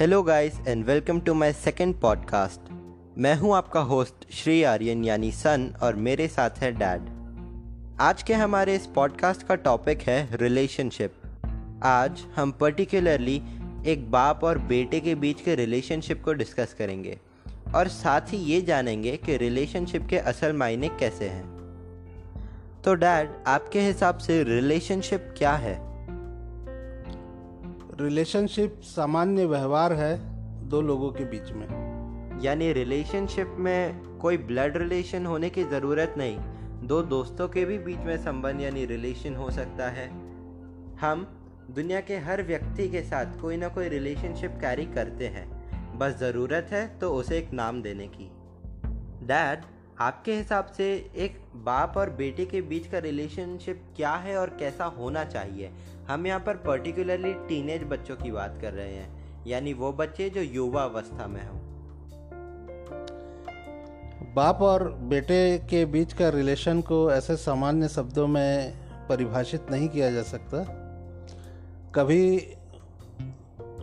Hello guys and welcome to my second podcast मैं हूँ आपका होस्ट श्री आर्यन, यानी सन, और मेरे साथ है डैड आज के हमारे इस पॉडकास्ट का टॉपिक है रिलेशनशिप आज हम पर्टिकुलरली एक बाप और बेटे के बीच के रिलेशनशिप को डिस्कस करेंगे, और साथ ही ये जानेंगे कि रिलेशनशिप के असल मायने कैसे हैं. तो डैड आपके हिसाब से रिलेशनशिप क्या है? रिलेशनशिप सामान्य व्यवहार है दो लोगों के बीच में। यानी रिलेशनशिप में कोई ब्लड रिलेशन होने की ज़रूरत नहीं, दो दोस्तों के भी बीच में संबंध यानी रिलेशन हो सकता है। हम दुनिया के हर व्यक्ति के साथ कोई ना कोई रिलेशनशिप कैरी करते हैं, बस ज़रूरत है तो उसे एक नाम देने की। डैड आपके हिसाब से एक बाप और बेटे के बीच का रिलेशनशिप क्या है और कैसा होना चाहिए? हम यहाँ पर पर्टिकुलरली टीनेज बच्चों की बात कर रहे हैं, यानी वो बच्चे जो युवा अवस्था में हों। बाप और बेटे के बीच का रिलेशन को ऐसे सामान्य शब्दों में परिभाषित नहीं किया जा सकता। कभी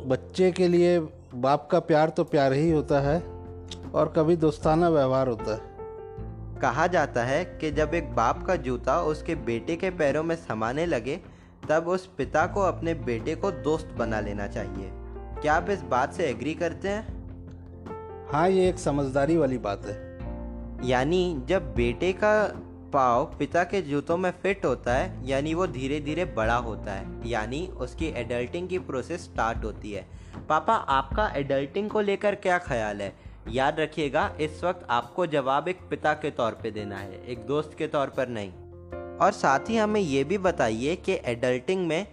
बच्चे के लिए बाप का प्यार तो प्यार ही होता है और कभी दोस्ताना व्यवहार होता है। कहा जाता है कि जब एक बाप का जूता उसके बेटे के पैरों में समाने लगे तब उस पिता को अपने बेटे को दोस्त बना लेना चाहिए। क्या आप इस बात से एग्री करते हैं? हाँ ये एक समझदारी वाली बात है। यानी जब बेटे का पाव पिता के जूतों में फिट होता है यानी वो धीरे धीरे बड़ा होता है यानी उसकी एडल्टिंग की प्रोसेस स्टार्ट होती है। पापा आपका एडल्टिंग को लेकर क्या ख्याल है? याद रखिएगा, इस वक्त आपको जवाब एक पिता के तौर पे देना है, एक दोस्त के तौर पर नहीं। और साथ ही हमें ये भी बताइए कि एडल्टिंग में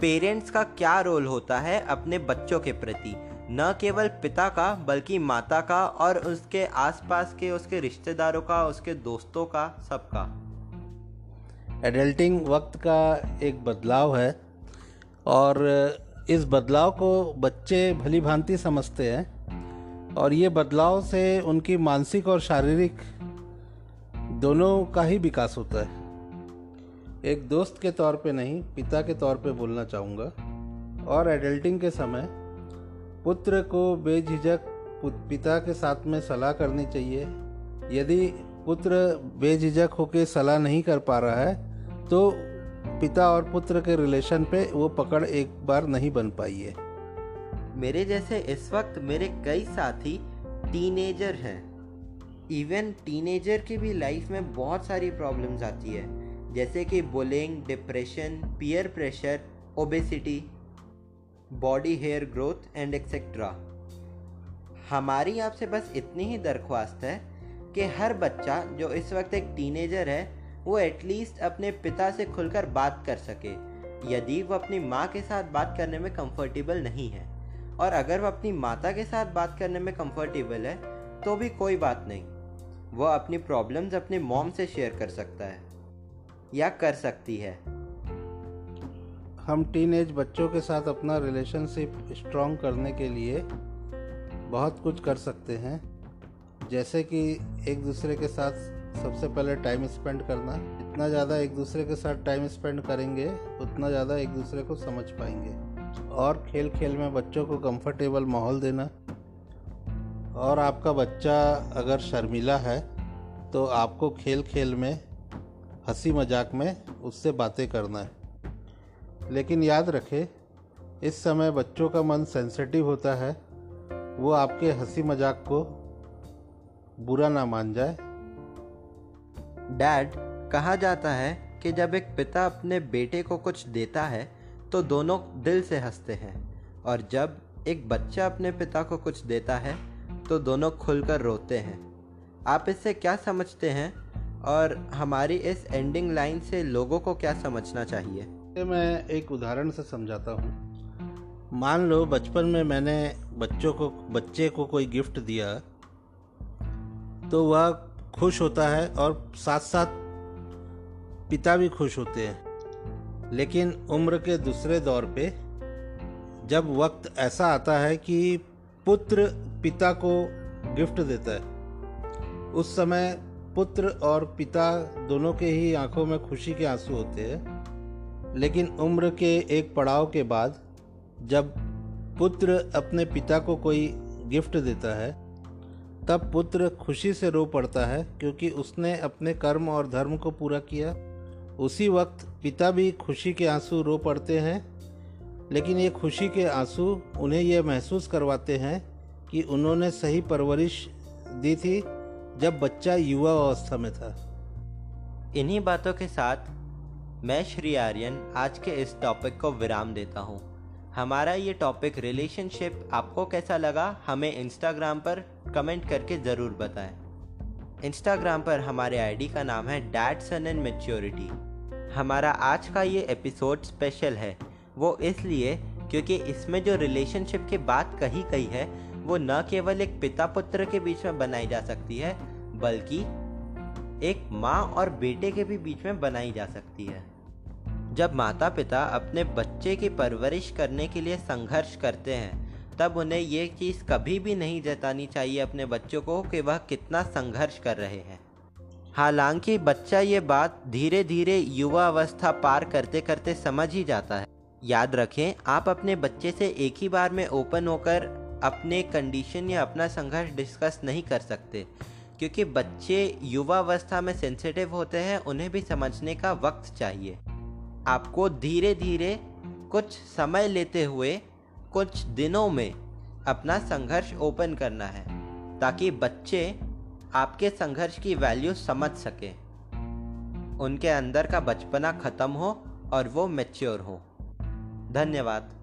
पेरेंट्स का क्या रोल होता है अपने बच्चों के प्रति? न केवल पिता का, बल्कि माता का और उसके आसपास के, उसके रिश्तेदारों का, उसके दोस्तों का, सबका। एडल्टिंग वक्त का एक बदलाव है और इस बदलाव को बच्चे भली भांति समझते हैं। और ये बदलाव से उनकी मानसिक और शारीरिक दोनों का ही विकास होता है। एक दोस्त के तौर पे नहीं, पिता के तौर पे बोलना चाहूँगा। और एडल्टिंग के समय, पुत्र को बेझिझक पिता के साथ में सलाह करनी चाहिए। यदि पुत्र बेझिझक होकर सलाह नहीं कर पा रहा है तो पिता और पुत्र के रिलेशन पे वो पकड़ एक बार नहीं बन पाई है। मेरे जैसे इस वक्त मेरे कई साथी टीनेजर हैं। इवन टीनेजर की भी लाइफ में बहुत सारी प्रॉब्लम्स आती है। जैसे कि bullying depression peer pressure obesity body hair growth and etcetera हमारी आपसे बस इतनी ही दरख्वास्त है कि हर बच्चा जो इस वक्त एक टीनेजर है, वो एटलीस्ट अपने पिता से खुलकर बात कर सके। यदि वो अपनी माँ के साथ बात करने में कंफर्टेबल नहीं है और अगर वह अपनी माता के साथ बात करने में कंफर्टेबल है तो भी कोई बात नहीं। वह अपनी प्रॉब्लम्स अपने मॉम से शेयर कर सकता है, या कर सकती है। हम टीन बच्चों के साथ अपना रिलेशनशिप स्ट्रॉन्ग करने के लिए बहुत कुछ कर सकते हैं। जैसे कि एक दूसरे के साथ सबसे पहले टाइम स्पेंड करना। जितना ज़्यादा एक दूसरे के साथ टाइम स्पेंड करेंगे, उतना ज़्यादा एक दूसरे को समझ पाएँगे। और खेल खेल में बच्चों को कंफर्टेबल माहौल देना। और आपका बच्चा अगर शर्मिला है तो आपको खेल खेल में, हँसी मज़ाक में उससे बातें करना है। लेकिन याद रखें, इस समय बच्चों का मन सेंसिटिव होता है, वो आपके हँसी मज़ाक को बुरा ना मान जाए। डैड कहा जाता है कि जब एक पिता अपने बेटे को कुछ देता है तो दोनों दिल से हँसते हैं। और जब एक बच्चा अपने पिता को कुछ देता है तो दोनों खुलकर रोते हैं। आप इससे क्या समझते हैं? और हमारी इस एंडिंग लाइन से लोगों को क्या समझना चाहिए? मैं एक उदाहरण से समझाता हूँ। मान लो बचपन में मैंने बच्चों को, बच्चे को कोई गिफ्ट दिया तो वह खुश होता है और साथ साथ पिता भी खुश होते हैं। लेकिन उम्र के दूसरे दौर पे जब वक्त ऐसा आता है कि पुत्र पिता को गिफ्ट देता है, उस समय पुत्र और पिता दोनों के ही आँखों में खुशी के आँसू होते हैं। लेकिन उम्र के एक पड़ाव के बाद जब पुत्र अपने पिता को कोई गिफ्ट देता है, तब पुत्र खुशी से रो पड़ता है क्योंकि उसने अपने कर्म और धर्म को पूरा किया। उसी वक्त पिता भी खुशी के आँसू रो पड़ते हैं, लेकिन ये खुशी के आँसू उन्हें यह महसूस करवाते हैं कि उन्होंने सही परवरिश दी थी जब बच्चा युवा अवस्था में था। इन्हीं बातों के साथ मैं श्री आर्यन आज के इस टॉपिक को विराम देता हूँ। हमारा ये टॉपिक रिलेशनशिप आपको कैसा लगा, हमें इंस्टाग्राम पर कमेंट करके ज़रूर बताएँ। इंस्टाग्राम पर हमारे आईडी का नाम है डैड सन एंड मेच्योरिटी हमारा आज का ये एपिसोड स्पेशल है। वो इसलिए क्योंकि इसमें जो रिलेशनशिप की बात कही गई है, वो न केवल एक पिता पुत्र के बीच में बनाई जा सकती है, बल्कि एक माँ और बेटे के भी बीच में बनाई जा सकती है। जब माता पिता अपने बच्चे की परवरिश करने के लिए संघर्ष करते हैं, तब उन्हें ये चीज़ कभी भी नहीं जतानी चाहिए अपने बच्चों को कि वह कितना संघर्ष कर रहे हैं। हालाँकि बच्चा ये बात धीरे धीरे युवा अवस्था पार करते करते समझ ही जाता है। याद रखें, आप अपने बच्चे से एक ही बार में ओपन होकर अपने कंडीशन या अपना संघर्ष डिस्कस नहीं कर सकते, क्योंकि बच्चे युवा अवस्था में सेंसिटिव होते हैं, उन्हें भी समझने का वक्त चाहिए। आपको धीरे धीरे कुछ समय लेते हुए कुछ दिनों में अपना संघर्ष ओपन करना है, ताकि बच्चे आपके संघर्ष की वैल्यू समझ सके। उनके अंदर का बचपना ख़त्म हो और वो मेच्योर हो। धन्यवाद।